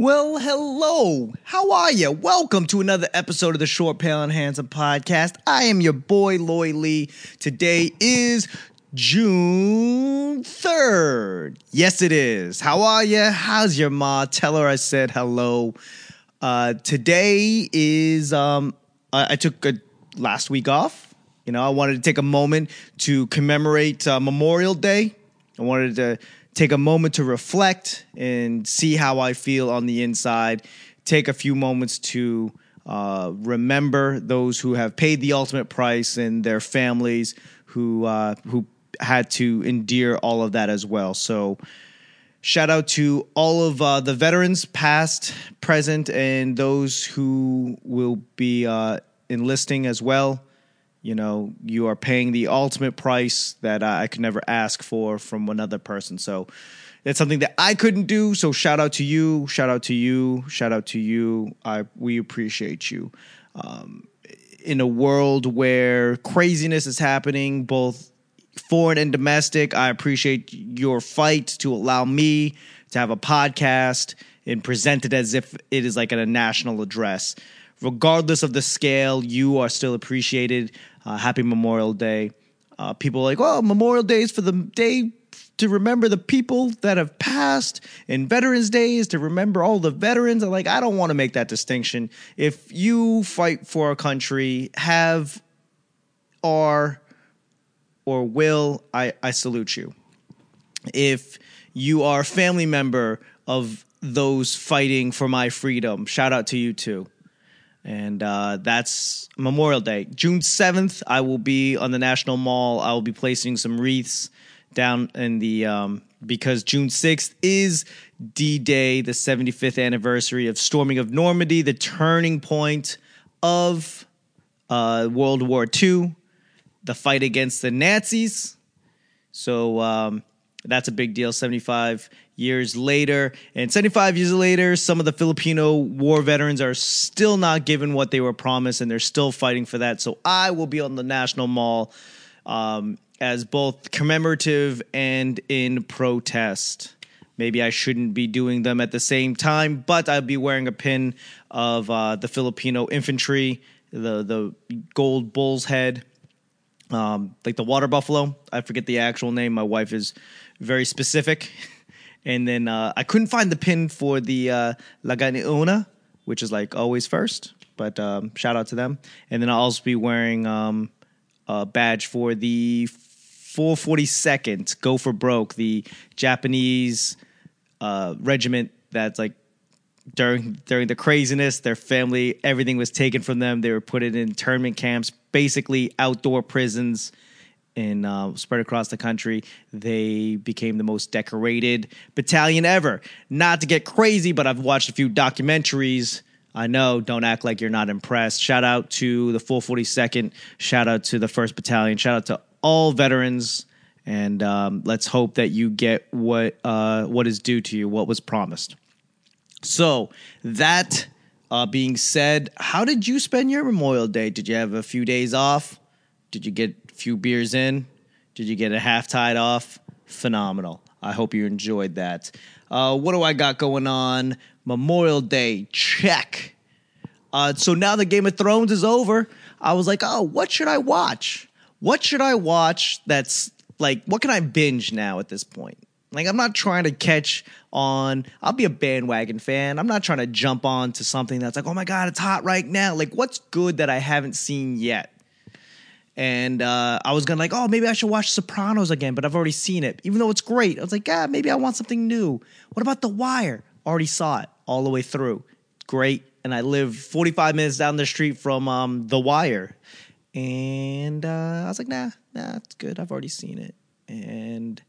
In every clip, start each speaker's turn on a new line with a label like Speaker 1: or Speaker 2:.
Speaker 1: Well, hello. How are you? Welcome to another episode of the Short, Pale, and Handsome podcast. I am your boy, Lloyd Lee. Today is June 3rd. Yes, it is. How are you? How's your ma? Tell her I said hello. Uh, today is, um, I, I took a last week off. You know, I wanted to take a moment to commemorate uh, Memorial Day. I wanted to take a moment to reflect and see how I feel on the inside. Take a few moments to uh, remember those who have paid the ultimate price and their families who uh, who had to endure all of that as well. So. Shout out to all of uh, the veterans, past, present, and those who will be uh, enlisting as well. You know, you are paying the ultimate price that I could never ask for from another person. So it's something that I couldn't do. So shout out to you, shout out to you, shout out to you. I we appreciate you. Um, in a world where craziness is happening, both foreign and domestic, I appreciate your fight to allow me to have a podcast and present it as if it is like at a national address regardless of the scale, you are still appreciated. Uh, happy Memorial Day. Uh, people like, well, Memorial Day is for the day to remember the people that have passed, and Veterans Day is to remember all the veterans. I'm like, I don't want to make that distinction. If you fight for a country, have, are, or will, I, I salute you. If you are a family member of those fighting for my freedom, shout out to you too and uh, that's Memorial Day. June 7th, I will be on the National Mall. I will be placing some wreaths down in the um, because June 6th is D Day, the 75th anniversary of storming of Normandy, the turning point of uh, World War II, the fight against the Nazis. So um, that's a big deal. 75 years later. And 75 years later, some of the Filipino war veterans are still not given what they were promised and they're still fighting for that. So I will be on the National Mall um, as both commemorative and in protest. Maybe I shouldn't be doing them at the same time, but I'll be wearing a pin of uh, the Filipino infantry, the the gold bull's head, um, like the water buffalo. I forget the actual name. My wife is very specific. And then uh, I couldn't find the pin for the uh, Laging Una, which is like always first. But um, shout out to them. And then I'll also be wearing um, a badge for the 442nd Go for Broke, the Japanese uh, regiment that's like during during the craziness, their family, everything was taken from them. They were put in internment camps, basically outdoor prisons in uh, spread across the country. They became the most decorated battalion ever. Not to get crazy, but I've watched a few documentaries. I know, don't act like you're not impressed. Shout out to the full 42nd. Shout out to the 1st Battalion. Shout out to all veterans. And um, let's hope that you get what uh, what is due to you, what was promised. So, that uh, being said, how did you spend your Memorial Day? Did you have a few days off? Did you get few beers in? Did you get a half tied off? Phenomenal. I hope you enjoyed that. Uh, what do I got going on? Memorial Day, check. Uh, so now the Game of Thrones is over. I was like, oh, what should I watch? What should I watch that's like, what can I binge now at this point? Like, I'm not trying to catch on, I'll be a bandwagon fan. I'm not trying to jump on to something that's like, oh my God, it's hot right now. Like, what's good that I haven't seen yet? And uh, I was gonna like, oh, maybe I should watch Sopranos again, but I've already seen it, even though it's great. I was like, yeah, maybe I want something new. What about The Wire? Already saw it all the way through. Great, and I live 45 minutes down the street from um, The Wire, and uh, I was like, nah, nah, it's good. I've already seen it, and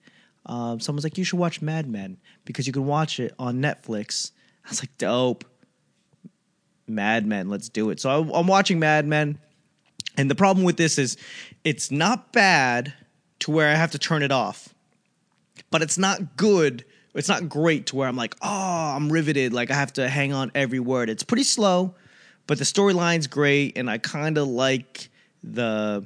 Speaker 1: um, someone's like, you should watch Mad Men because you can watch it on Netflix. I was like, dope. Mad Men, let's do it. So I, I'm watching Mad Men and the problem with this is it's not bad to where I have to turn it off, but it's not good. It's not great to where I'm like, oh, I'm riveted. Like I have to hang on every word. It's pretty slow, but the storyline's great, and I kind of like the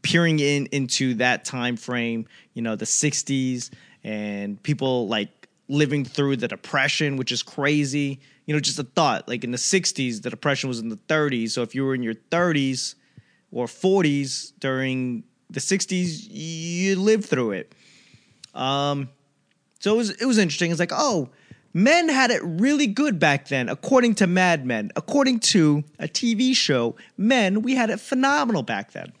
Speaker 1: peering in into that time frame. You know, the '60s and people like living through the depression, which is crazy. You know, just a thought. Like in the 60s, the depression was in the 30s. So if you were in your 30s or 40s during the 60s, you lived through it. Um, so it was it was interesting. It's like, oh, men had it really good back then, according to Mad Men. According to a TV show, men we had it phenomenal back then.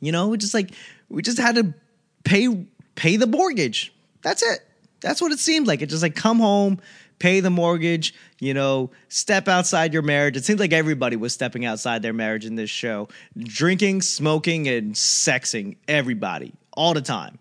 Speaker 1: You know, we just like we just had to pay pay the mortgage. That's it. That's what it seemed like. It just like come home, pay the mortgage, you know, step outside your marriage. It seems like everybody was stepping outside their marriage in this show. Drinking, smoking, and sexing everybody all the time.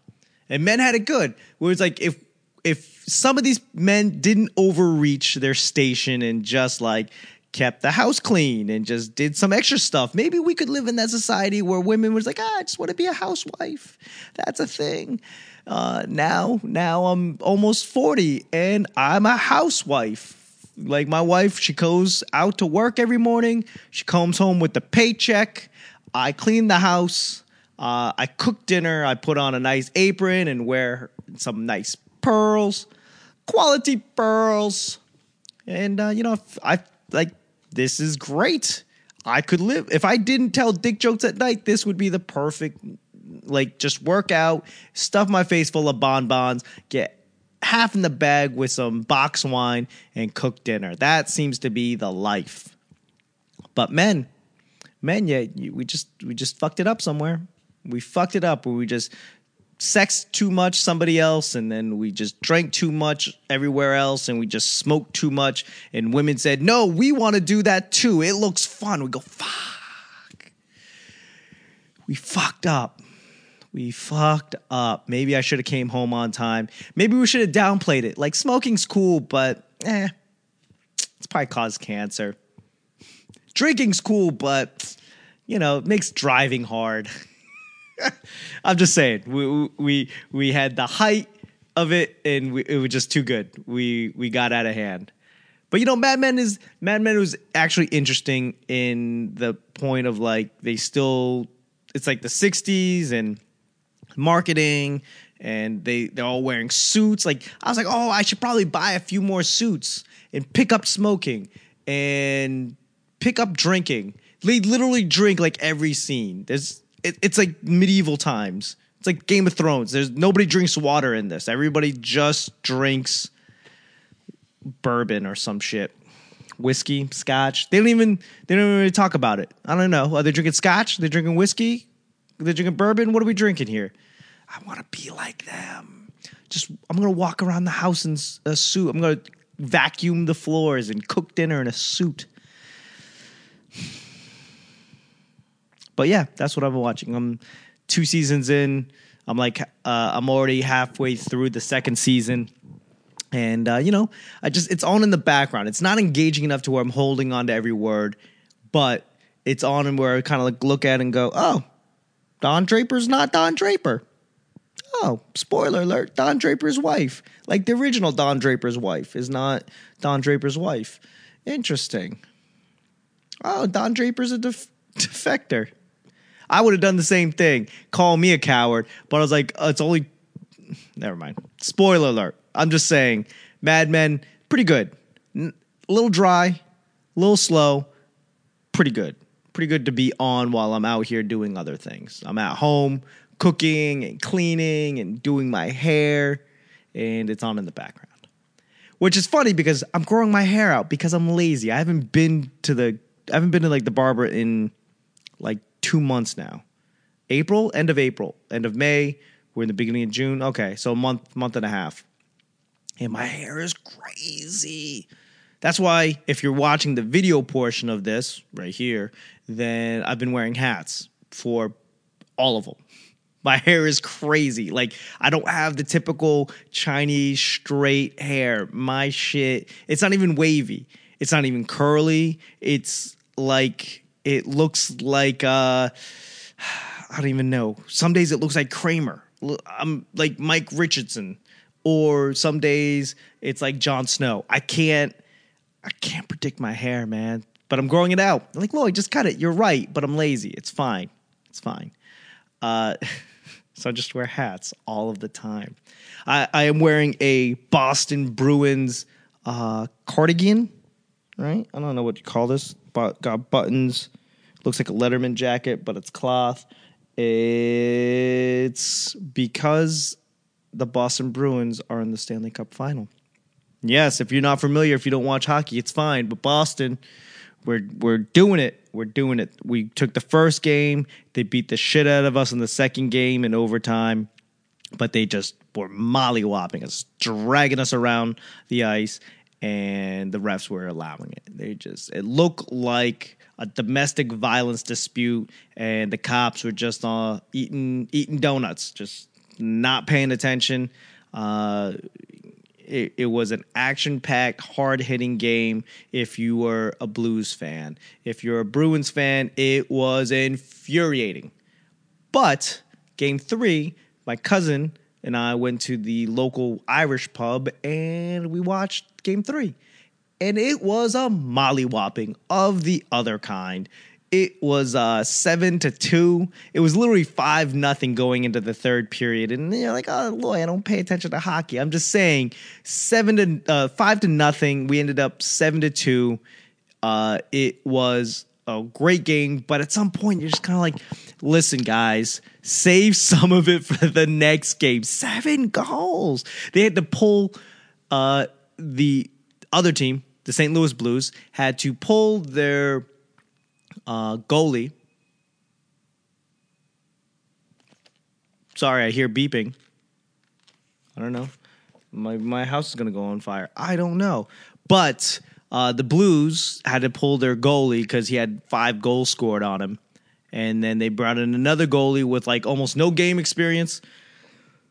Speaker 1: And men had it good. Where it's like if if some of these men didn't overreach their station and just like kept the house clean and just did some extra stuff, maybe we could live in that society where women was like, ah, I just want to be a housewife. That's a thing. Uh, now, now I'm almost 40 and I'm a housewife. Like my wife, she goes out to work every morning. She comes home with the paycheck. I clean the house. Uh, I cook dinner. I put on a nice apron and wear some nice pearls, quality pearls. And uh, you know, I like this is great. I could live if I didn't tell dick jokes at night. This would be the perfect like just work out, stuff my face full of bonbons, get half in the bag with some box wine and cook dinner. That seems to be the life. But men, men, yeah, we just we just fucked it up somewhere. We fucked it up where we just sexed too much somebody else and then we just drank too much everywhere else and we just smoked too much and women said no we want to do that too it looks fun we go fuck we fucked up we fucked up. Maybe I should have came home on time. Maybe we should have downplayed it. Like smoking's cool, but eh, it's probably caused cancer. Drinking's cool, but you know, it makes driving hard. I'm just saying, we we we had the height of it, and we, it was just too good. We we got out of hand. But you know, Mad Men is Mad Men was actually interesting in the point of like they still it's like the 60s and marketing and they they're all wearing suits. Like I was like, oh, I should probably buy a few more suits and pick up smoking and pick up drinking. They literally drink like every scene. There's it, it's like medieval times. It's like Game of Thrones. There's nobody drinks water in this. Everybody just drinks bourbon or some shit. Whiskey, scotch. They don't even they don't even really talk about it. I don't know. Are they drinking scotch? They drinking whiskey? They're drinking bourbon. What are we drinking here? I want to be like them. Just I'm gonna walk around the house in a suit. I'm gonna vacuum the floors and cook dinner in a suit. But yeah, that's what I've been watching. I'm two seasons in. I'm like uh, I'm already halfway through the second season. And uh, you know, I just it's on in the background. It's not engaging enough to where I'm holding on to every word, but it's on and where I kind of like look at and go, oh, Don Draper's not Don Draper. Oh, spoiler alert, Don Draper's wife. Like the original Don Draper's wife is not Don Draper's wife. Interesting. Oh, Don Draper's a def- defector. I would have done the same thing. Call me a coward, but I was like, oh, it's only. Never mind. Spoiler alert. I'm just saying, Mad Men, pretty good. A little dry, a little slow, pretty good pretty good to be on while I'm out here doing other things. I'm at home cooking and cleaning and doing my hair, and it's on in the background. Which is funny because I'm growing my hair out because I'm lazy. I haven't been to the I haven't been to like the barber in like two months now. April, end of April, end of May. We're in the beginning of June. Okay, so a month, month and a half. And my hair is crazy. That's why if you're watching the video portion of this right here, then I've been wearing hats for all of them. My hair is crazy. Like I don't have the typical Chinese straight hair. My shit, it's not even wavy. It's not even curly. It's like it looks like uh I don't even know. Some days it looks like Kramer. I'm like Mike Richardson or some days it's like Jon Snow. I can't I can't predict my hair, man. But I'm growing it out. I'm like, Lloyd, just cut it. You're right, but I'm lazy. It's fine. It's fine. Uh, so I just wear hats all of the time. I, I am wearing a Boston Bruins uh, cardigan, right? I don't know what you call this, but got buttons. Looks like a Letterman jacket, but it's cloth. It's because the Boston Bruins are in the Stanley Cup final. Yes, if you're not familiar, if you don't watch hockey, it's fine. But Boston, we're we're doing it. We're doing it. We took the first game. They beat the shit out of us in the second game in overtime, but they just were mollywopping us, dragging us around the ice, and the refs were allowing it. They just it looked like a domestic violence dispute, and the cops were just uh, eating eating donuts, just not paying attention. Uh, it, it was an action packed, hard hitting game if you were a Blues fan. If you're a Bruins fan, it was infuriating. But game three, my cousin and I went to the local Irish pub and we watched game three. And it was a mollywhopping of the other kind. It was uh, seven to two. It was literally five nothing going into the third period, and you're like, "Oh, Loy, I don't pay attention to hockey." I'm just saying, seven to uh, five to nothing. We ended up seven to two. Uh, it was a great game, but at some point, you're just kind of like, "Listen, guys, save some of it for the next game." Seven goals. They had to pull uh, the other team, the St. Louis Blues, had to pull their uh, goalie. Sorry, I hear beeping. I don't know. My my house is gonna go on fire. I don't know, but uh, the Blues had to pull their goalie because he had five goals scored on him, and then they brought in another goalie with like almost no game experience,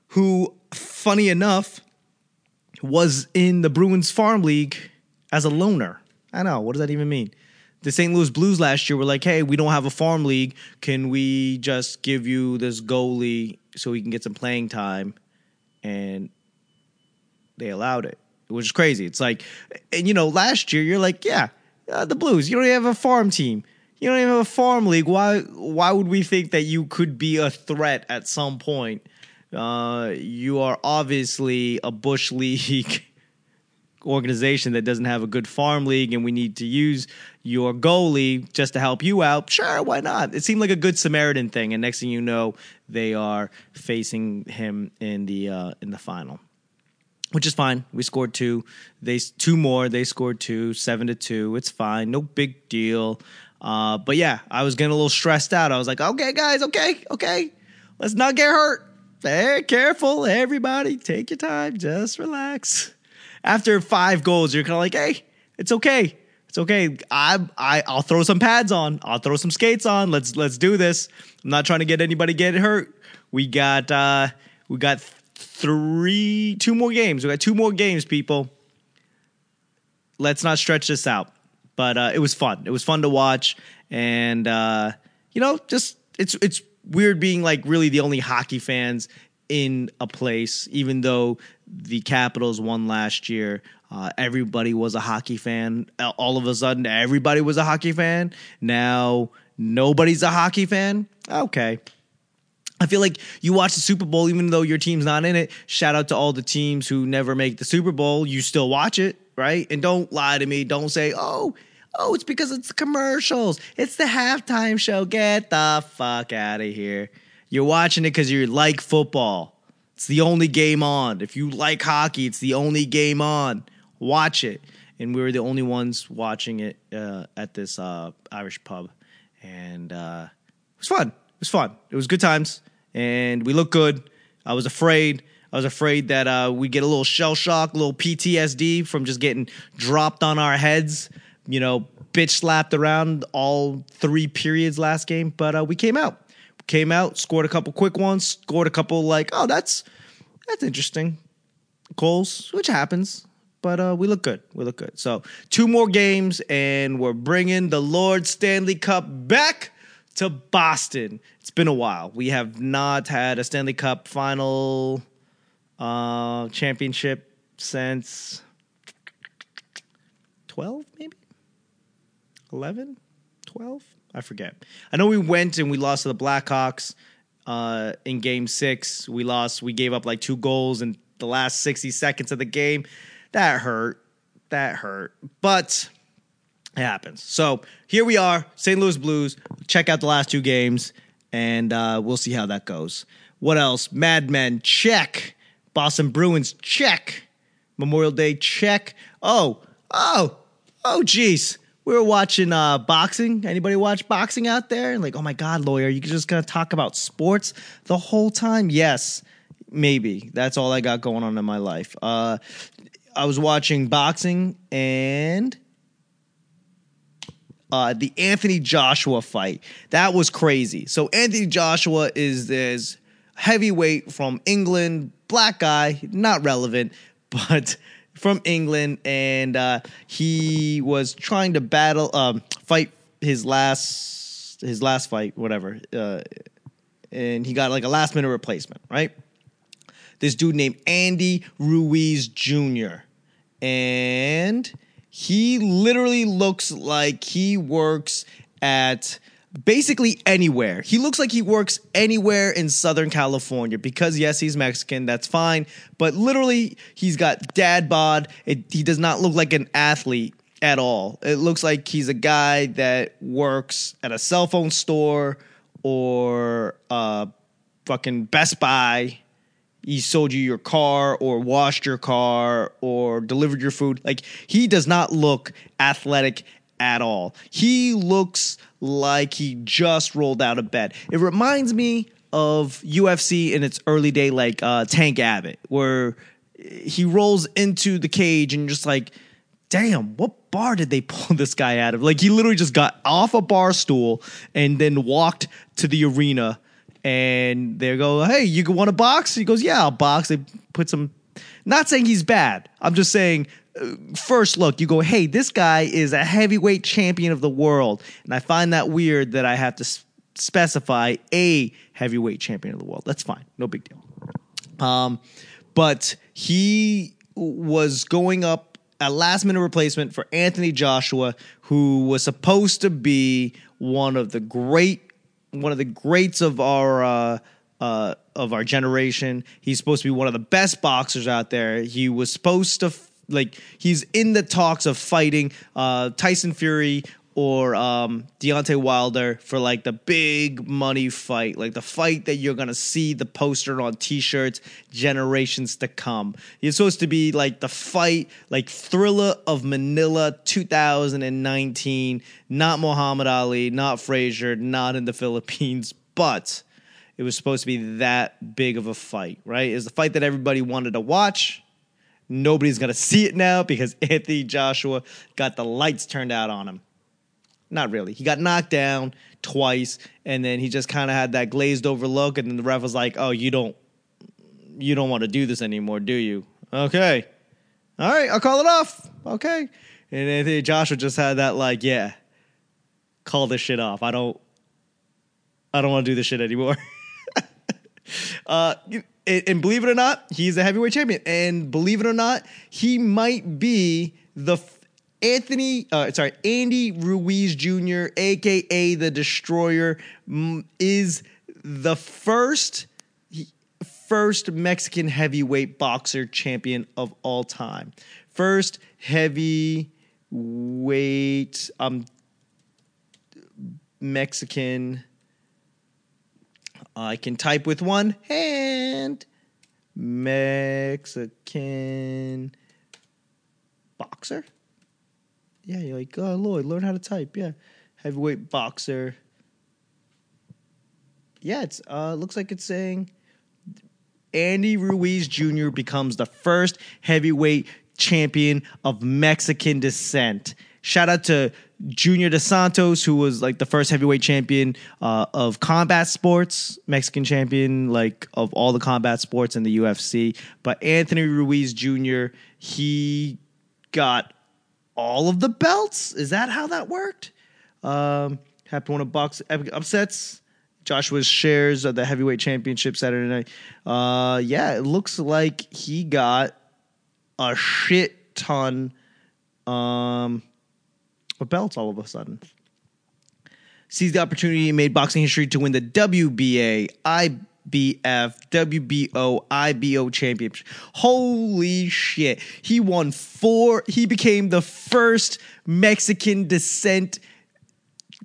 Speaker 1: who, funny enough, was in the Bruins farm league as a loner. I know what does that even mean? The St. Louis Blues last year were like, hey, we don't have a farm league. Can we just give you this goalie so he can get some playing time? And they allowed it, which is crazy. It's like, and you know, last year you're like, yeah, uh, the Blues, you don't even have a farm team. You don't even have a farm league. Why? Why would we think that you could be a threat at some point? Uh, you are obviously a bush league organization that doesn't have a good farm league and we need to use your goalie just to help you out, sure, why not? It seemed like a good Samaritan thing, and next thing you know, they are facing him in the uh, in the final, which is fine. We scored two, they two more. They scored two, seven to two. It's fine, no big deal. Uh, but yeah, I was getting a little stressed out. I was like, okay, guys, okay, okay, let's not get hurt. Hey, careful, everybody, take your time, just relax after five goals, you're kind of like, hey, it's okay. It's okay. I I I'll throw some pads on. I'll throw some skates on. Let's let's do this. I'm not trying to get anybody get hurt. We got uh we got three two more games. We got two more games, people. Let's not stretch this out. But uh, it was fun. It was fun to watch, and uh, you know, just it's it's weird being like really the only hockey fans in a place, even though the Capitals won last year. Uh, everybody was a hockey fan. All of a sudden, everybody was a hockey fan. Now, nobody's a hockey fan. Okay. I feel like you watch the Super Bowl, even though your team's not in it. Shout out to all the teams who never make the Super Bowl. You still watch it, right? And don't lie to me. Don't say, oh, oh, it's because it's the commercials. It's the halftime show. Get the fuck out of here. You're watching it because you like football. It's the only game on. If you like hockey, it's the only game on. Watch it. And we were the only ones watching it uh, at this uh, Irish pub. And uh, it was fun. It was fun. It was good times. And we looked good. I was afraid. I was afraid that uh, we get a little shell shock, a little PTSD from just getting dropped on our heads, you know, bitch slapped around all three periods last game. But uh, we came out came out, scored a couple quick ones, scored a couple like, oh, that's that's interesting goals, which happens. But uh, we look good. We look good. So two more games, and we're bringing the Lord Stanley Cup back to Boston. It's been a while. We have not had a Stanley Cup final uh, championship since 12, maybe 11, 12. I forget. I know we went and we lost to the Blackhawks uh, in Game Six. We lost. We gave up like two goals in the last sixty seconds of the game. That hurt. That hurt. But it happens. So here we are, St. Louis Blues. Check out the last two games, and uh, we'll see how that goes. What else? Mad Men, check. Boston Bruins, check. Memorial Day, check. Oh, oh, oh, geez. We were watching uh, boxing. Anybody watch boxing out there? Like, oh my God, Lloyd, you just gonna talk about sports the whole time? Yes, maybe. That's all I got going on in my life. Uh, I was watching boxing and uh, the Anthony Joshua fight. That was crazy. So Anthony Joshua is this heavyweight from England, black guy, not relevant, but from England, and uh, he was trying to battle, um, fight his last his last fight, whatever, uh, and he got like a last minute replacement, right? This dude named Andy Ruiz Jr. and he literally looks like he works at basically anywhere. He looks like he works anywhere in Southern California because yes, he's Mexican, that's fine, but literally he's got dad bod. It, he does not look like an athlete at all. It looks like he's a guy that works at a cell phone store or uh fucking Best Buy. He sold you your car or washed your car or delivered your food. Like he does not look athletic at all. He looks like he just rolled out of bed. It reminds me of UFC in its early day, like uh, Tank Abbott, where he rolls into the cage and just like, damn, what bar did they pull this guy out of? Like he literally just got off a bar stool and then walked to the arena. And they go, hey, you want to box? He goes, yeah, I'll box. They put some. Not saying he's bad. I'm just saying first look, you go, hey, this guy is a heavyweight champion of the world. And I find that weird that I have to specify a heavyweight champion of the world. That's fine. No big deal. Um, but he was going up a last minute replacement for Anthony Joshua, who was supposed to be one of the great, one of the greats of our, uh, uh, of our generation. He's supposed to be one of the best boxers out there. He was supposed to like he's in the talks of fighting uh, Tyson Fury or um, Deontay Wilder for like the big money fight, like the fight that you're gonna see the poster on T-shirts generations to come. It's supposed to be like the fight, like Thrilla of Manila 2019. Not Muhammad Ali, not Frazier, not in the Philippines, but it was supposed to be that big of a fight, right? It's the fight that everybody wanted to watch Nobody's going to see it now because Anthony Joshua got the lights turned out on him. Not really. He got knocked down twice, and then he just kind of had that glazed over look, and then the ref was like, "Oh, you don't, you don't want to do this anymore, do you?" Okay, all right, I'll call it off. Okay, and Anthony Joshua just had that like, "Yeah, call this shit off. I don't, I don't want to do this shit anymore." uh, and, believe it or not, he's a heavyweight champion. And believe it or not, he might be the Anthony, uh, sorry, Andy Ruiz Jr., aka the Destroyer, is the first first Mexican heavyweight boxer champion of all time. First heavyweight um Mexican I can type with one hand. Mexican boxer. Yeah, you're like, oh, Lloyd, learn how to type. Yeah, heavyweight boxer. Yeah, it's uh, looks like it's saying Andy Ruiz Jr. becomes the first heavyweight champion of Mexican descent. Shout out to Junior Dos Santos, who was like the first heavyweight champion uh, of combat sports, Mexican champion like of all the combat sports in the UFC. But Anthony Ruiz Jr. he got all of the belts. Is that how that worked? Um, happened one of box upsets. Joshua's shares of the heavyweight championship Saturday night. Uh, yeah, it looks like he got a shit ton. Um, belts all of a sudden. seized the opportunity and made boxing history to win the WBA, IBF, WBO, IBO championship. Holy shit. He won four. He became the first Mexican descent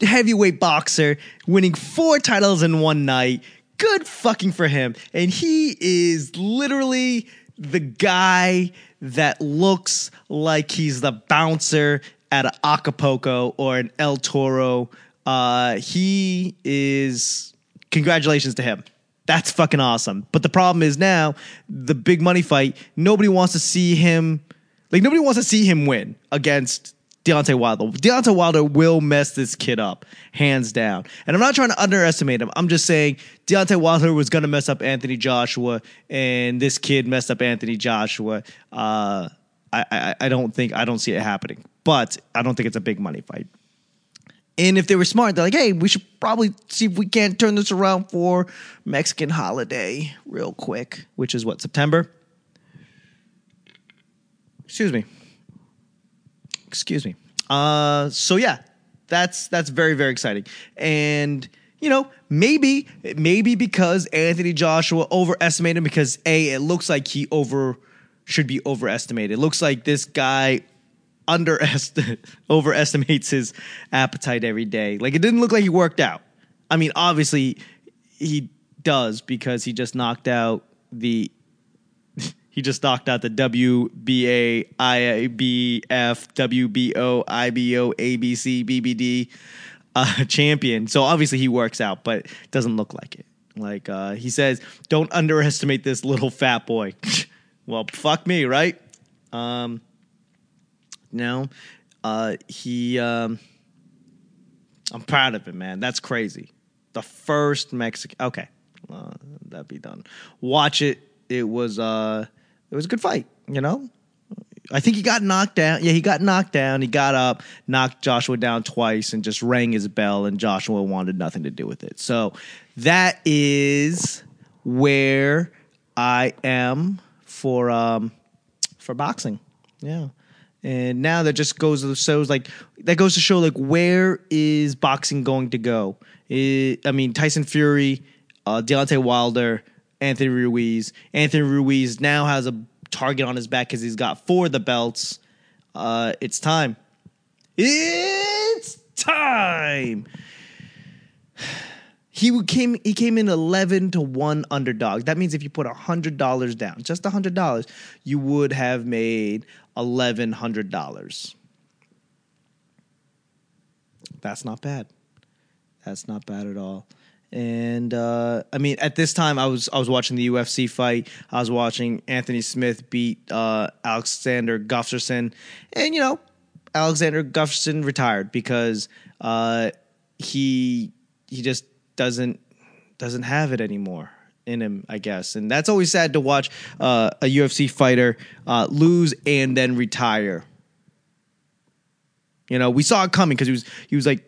Speaker 1: heavyweight boxer, winning four titles in one night. Good fucking for him. And he is literally the guy that looks like he's the bouncer at an Acapulco or an El Toro. Uh, he is. Congratulations to him. That's fucking awesome. But the problem is now the big money fight. Nobody wants to see him. Like nobody wants to see him win against Deontay Wilder. Deontay Wilder will mess this kid up, hands down. And I'm not trying to underestimate him. I'm just saying Deontay Wilder was going to mess up Anthony Joshua, and this kid messed up Anthony Joshua. Uh, I, I, I don't think I don't see it happening, but I don't think it's a big money fight. And if they were smart, they're like, hey, we should probably see if we can't turn this around for Mexican holiday real quick, which is what, September? Excuse me. Excuse me. Uh, so yeah, that's that's very very exciting, and you know maybe maybe because Anthony Joshua overestimated him because a it looks like he over should be overestimated. It looks like this guy underest overestimates his appetite every day. Like it didn't look like he worked out. I mean, obviously he does because he just knocked out the he just knocked out the WBA, IBF, WBO, IBO, ABC, BBD uh, champion. So obviously he works out, but doesn't look like it. Like uh, he says, don't underestimate this little fat boy. well, fuck me, right? Um, no, uh, he. Um, I'm proud of him, man. That's crazy. The first Mexican. Okay, uh, that'd be done. Watch it. It was. Uh, it was a good fight, you know? I think he got knocked down. Yeah, he got knocked down. He got up, knocked Joshua down twice, and just rang his bell, and Joshua wanted nothing to do with it. So that is where I am for um for boxing. Yeah. And now that just goes to shows like that goes to show like where is boxing going to go? It, I mean Tyson Fury, uh, Deontay Wilder, Anthony Ruiz. Anthony Ruiz now has a target on his back because he's got four of the belts. Uh, it's time. It's time. He came. He came in eleven to one underdog. That means if you put hundred dollars down, just hundred dollars, you would have made eleven hundred dollars. That's not bad. That's not bad at all. And uh, I mean, at this time, I was I was watching the UFC fight. I was watching Anthony Smith beat uh, Alexander Gustafsson, and you know, Alexander Gustafsson retired because uh, he he just doesn't doesn't have it anymore in him, I guess. And that's always sad to watch uh, a UFC fighter uh, lose and then retire. You know, we saw it coming because he was he was like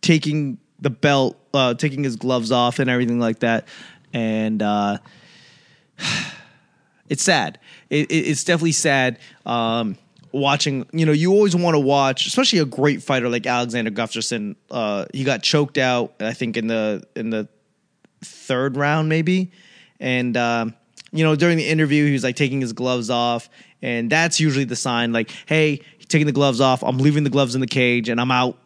Speaker 1: taking the belt, uh, taking his gloves off and everything like that. And uh, it's sad. It, it, it's definitely sad. Um, watching, you know, you always want to watch, especially a great fighter like Alexander Gustafsson. Uh, he got choked out, I think, in the in the third round, maybe. And um, you know, during the interview, he was like taking his gloves off, and that's usually the sign, like, "Hey, taking the gloves off. I'm leaving the gloves in the cage, and I'm out."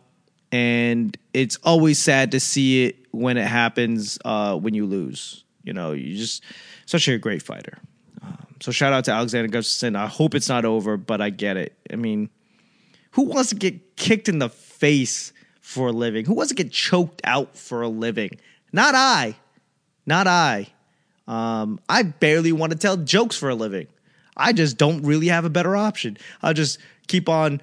Speaker 1: and it's always sad to see it when it happens uh, when you lose. You know, you just such a great fighter. Um, so shout out to Alexander Gustafsson. I hope it's not over, but I get it. I mean, who wants to get kicked in the face for a living? Who wants to get choked out for a living? Not I. Not I. Um, I barely want to tell jokes for a living. I just don't really have a better option. I'll just keep on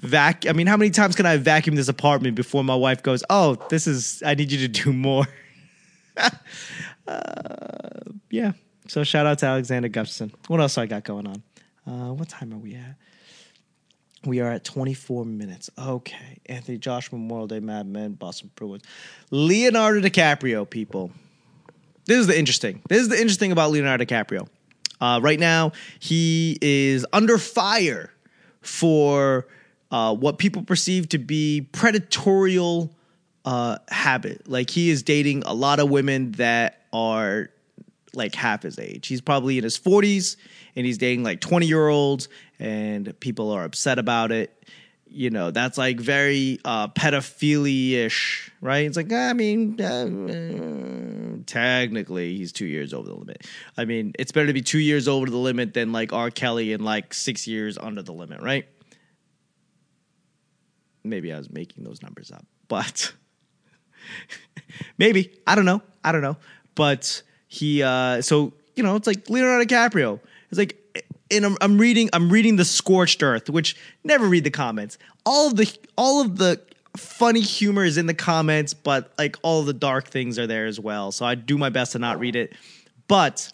Speaker 1: vac. I mean, how many times can I vacuum this apartment before my wife goes, "Oh, this is. I need you to do more." uh, yeah. So shout out to Alexander Gustafsson. What else I got going on? Uh, what time are we at? We are at 24 minutes. Okay. Anthony Joshua Memorial Day Mad Men, Boston Bruins. Leonardo DiCaprio, people. This is the interesting. This is the interesting about Leonardo DiCaprio. Uh, right now, he is under fire for uh, what people perceive to be predatorial uh, habit. Like he is dating a lot of women that are like half his age. He's probably in his 40s and he's dating like 20 year olds, and people are upset about it. You know, that's like very uh, pedophilia ish, right? It's like, I mean, uh, technically, he's two years over the limit. I mean, it's better to be two years over the limit than like R. Kelly and like six years under the limit, right? Maybe I was making those numbers up, but maybe. I don't know. I don't know. But he uh so you know it's like Leonardo DiCaprio. It's like and I'm, I'm reading I'm reading the scorched earth, which never read the comments. All of the all of the funny humor is in the comments, but like all the dark things are there as well. So I do my best to not read it, but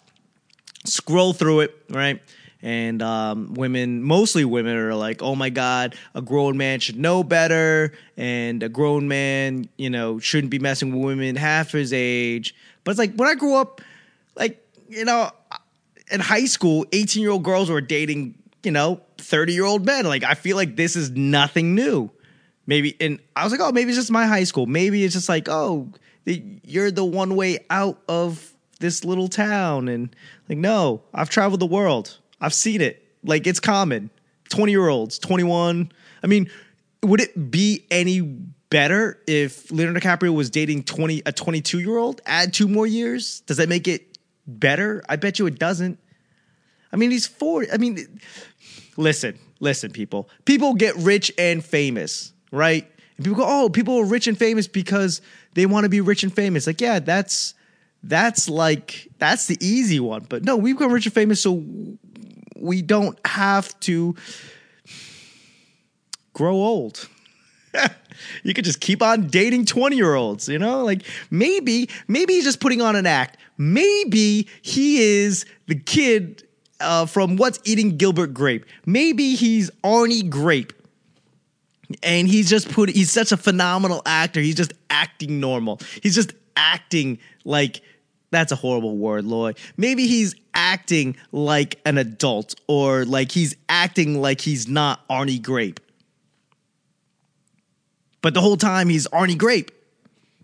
Speaker 1: scroll through it, right? And um, women, mostly women, are like, "Oh my god, a grown man should know better, and a grown man, you know, shouldn't be messing with women half his age." But it's like when I grew up, you know, in high school, 18 year old girls were dating, you know, 30 year old men. Like, I feel like this is nothing new. Maybe, and I was like, oh, maybe it's just my high school. Maybe it's just like, oh, you're the one way out of this little town. And like, no, I've traveled the world. I've seen it. Like, it's common. 20 year olds, 21. I mean, would it be any better if Leonardo DiCaprio was dating 20 a 22 year old? Add two more years? Does that make it better? I bet you it doesn't. I mean, he's 40. I mean, listen, listen, people. People get rich and famous, right? And people go, "Oh, people are rich and famous because they want to be rich and famous." Like, yeah, that's that's like that's the easy one. But no, we've become rich and famous so we don't have to grow old. you could just keep on dating 20 year olds, you know? Like maybe, maybe he's just putting on an act. Maybe he is the kid uh, from What's Eating Gilbert Grape. Maybe he's Arnie Grape. And he's just put, he's such a phenomenal actor. He's just acting normal. He's just acting like, that's a horrible word, Lloyd. Maybe he's acting like an adult or like he's acting like he's not Arnie Grape. But the whole time he's Arnie Grape.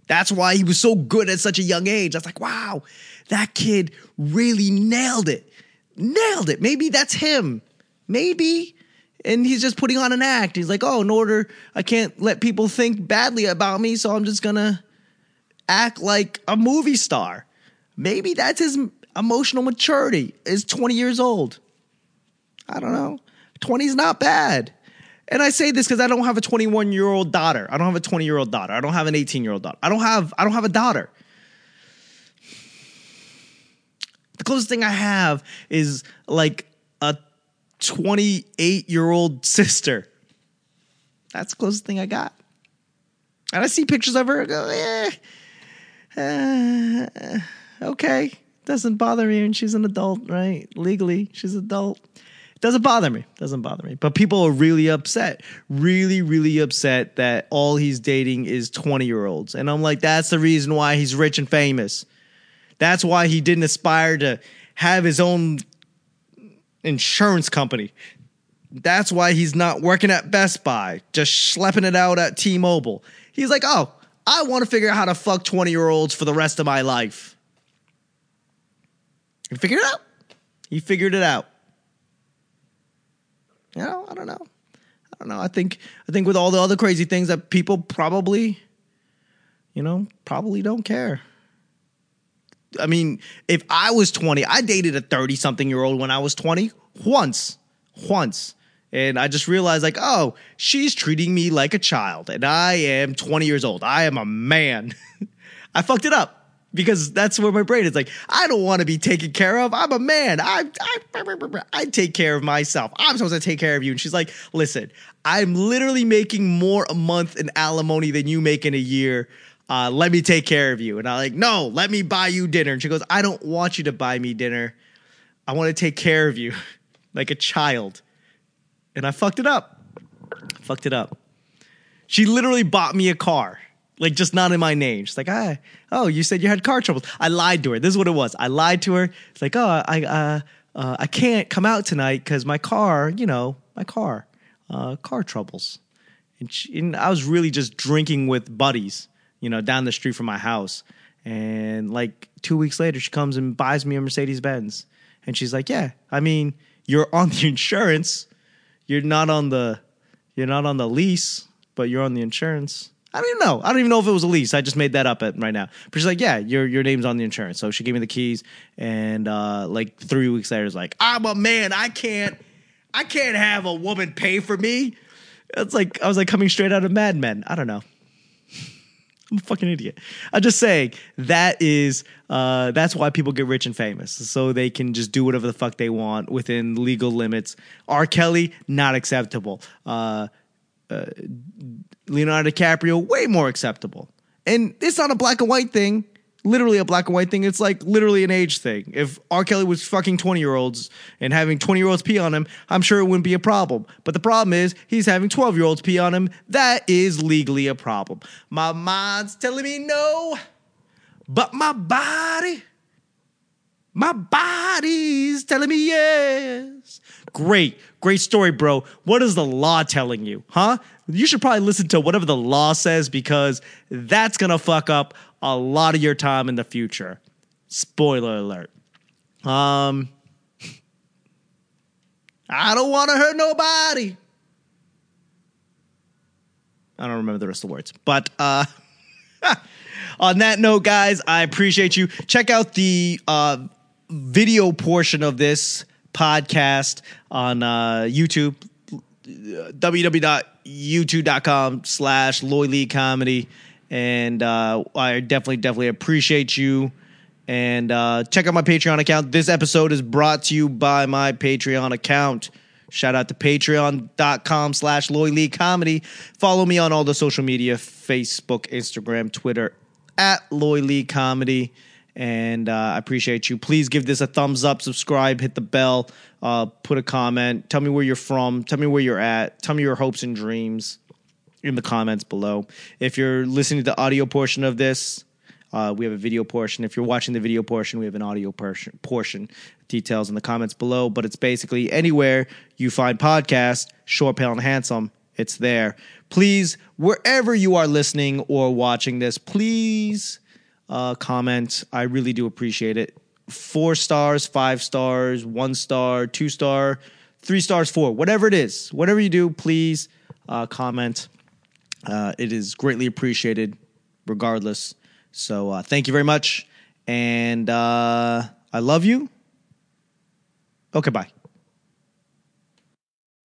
Speaker 1: That's why he was so good at such a young age. I was like, wow, that kid really nailed it. Nailed it. Maybe that's him. Maybe. And he's just putting on an act. He's like, oh, in order, I can't let people think badly about me, so I'm just gonna act like a movie star. Maybe that's his emotional maturity, is 20 years old. I don't know. 20 is not bad. And I say this because I don't have a 21 year old daughter. I don't have a 20 year old daughter. I don't have an 18 year old daughter. I don't have I don't have a daughter. The closest thing I have is like a 28 year old sister. That's the closest thing I got. And I see pictures of her and go, eh, uh, okay. Doesn't bother me. And she's an adult, right? Legally, she's an adult. Doesn't bother me. Doesn't bother me. But people are really upset. Really, really upset that all he's dating is 20 year olds. And I'm like, that's the reason why he's rich and famous. That's why he didn't aspire to have his own insurance company. That's why he's not working at Best Buy, just schlepping it out at T Mobile. He's like, oh, I want to figure out how to fuck 20 year olds for the rest of my life. He figured it out. He figured it out. Don't know. I don't know. I think I think with all the other crazy things that people probably, you know, probably don't care. I mean, if I was 20, I dated a 30 something year old when I was 20 once. Once. And I just realized, like, oh, she's treating me like a child, and I am 20 years old. I am a man. I fucked it up because that's where my brain is like i don't want to be taken care of. I'm a man. I, I i take care of myself. I'm supposed to take care of you. And she's like listen i'm literally making more a month in alimony than you make in a year. Uh, let me take care of you. And i'm like no let me buy you dinner. And she goes i don't want you to buy me dinner. I want to take care of you like a child. And i fucked it up. Fucked it up. She literally bought me a car like just not in my name. She's like, ah, oh, you said you had car troubles. I lied to her. This is what it was. I lied to her. It's like, oh, I, uh, uh, I can't come out tonight because my car, you know, my car, uh, car troubles. And, she, and I was really just drinking with buddies, you know, down the street from my house. And like two weeks later, she comes and buys me a Mercedes Benz. And she's like, Yeah, I mean, you're on the insurance. You're not on the you're not on the lease, but you're on the insurance. I don't even know. I don't even know if it was a lease. I just made that up at, right now. But she's like, yeah, your your name's on the insurance. So she gave me the keys, and uh, like three weeks later, it's like, I'm a man. I can't, I can't have a woman pay for me. It's like I was like coming straight out of Mad Men. I don't know. I'm a fucking idiot. I'm just saying that is uh, that's why people get rich and famous, so they can just do whatever the fuck they want within legal limits. R. Kelly not acceptable. Uh, uh, Leonardo DiCaprio way more acceptable, and it's not a black and white thing. Literally a black and white thing. It's like literally an age thing. If R. Kelly was fucking 20 year olds and having 20 year olds pee on him, I'm sure it wouldn't be a problem. But the problem is he's having 12 year olds pee on him. That is legally a problem. My mind's telling me no, but my body, my body's telling me yes. Great, great story, bro. What is the law telling you, huh? You should probably listen to whatever the law says because that's gonna fuck up a lot of your time in the future. Spoiler alert. Um, I don't want to hurt nobody. I don't remember the rest of the words, but uh, on that note, guys, I appreciate you. Check out the uh, video portion of this podcast on uh, YouTube, www.youtube.com slash Lloyd Lee Comedy. And uh, I definitely, definitely appreciate you. And uh, check out my Patreon account. This episode is brought to you by my Patreon account. Shout out to patreon.com slash Lloyd Lee Comedy. Follow me on all the social media Facebook, Instagram, Twitter, at Lloyd Lee Comedy and uh, I appreciate you. Please give this a thumbs up, subscribe, hit the bell, uh, put a comment, tell me where you're from, tell me where you're at, tell me your hopes and dreams in the comments below. If you're listening to the audio portion of this, uh, we have a video portion. If you're watching the video portion, we have an audio portion. Portion details in the comments below. But it's basically anywhere you find podcast, short, pale, and handsome. It's there. Please, wherever you are listening or watching this, please uh, comment. I really do appreciate it. Four stars, five stars, one star, two star, three stars, four, whatever it is, whatever you do, please uh, comment. Uh, it is greatly appreciated, regardless. So uh, thank you very much, and uh, I love you. Okay, bye.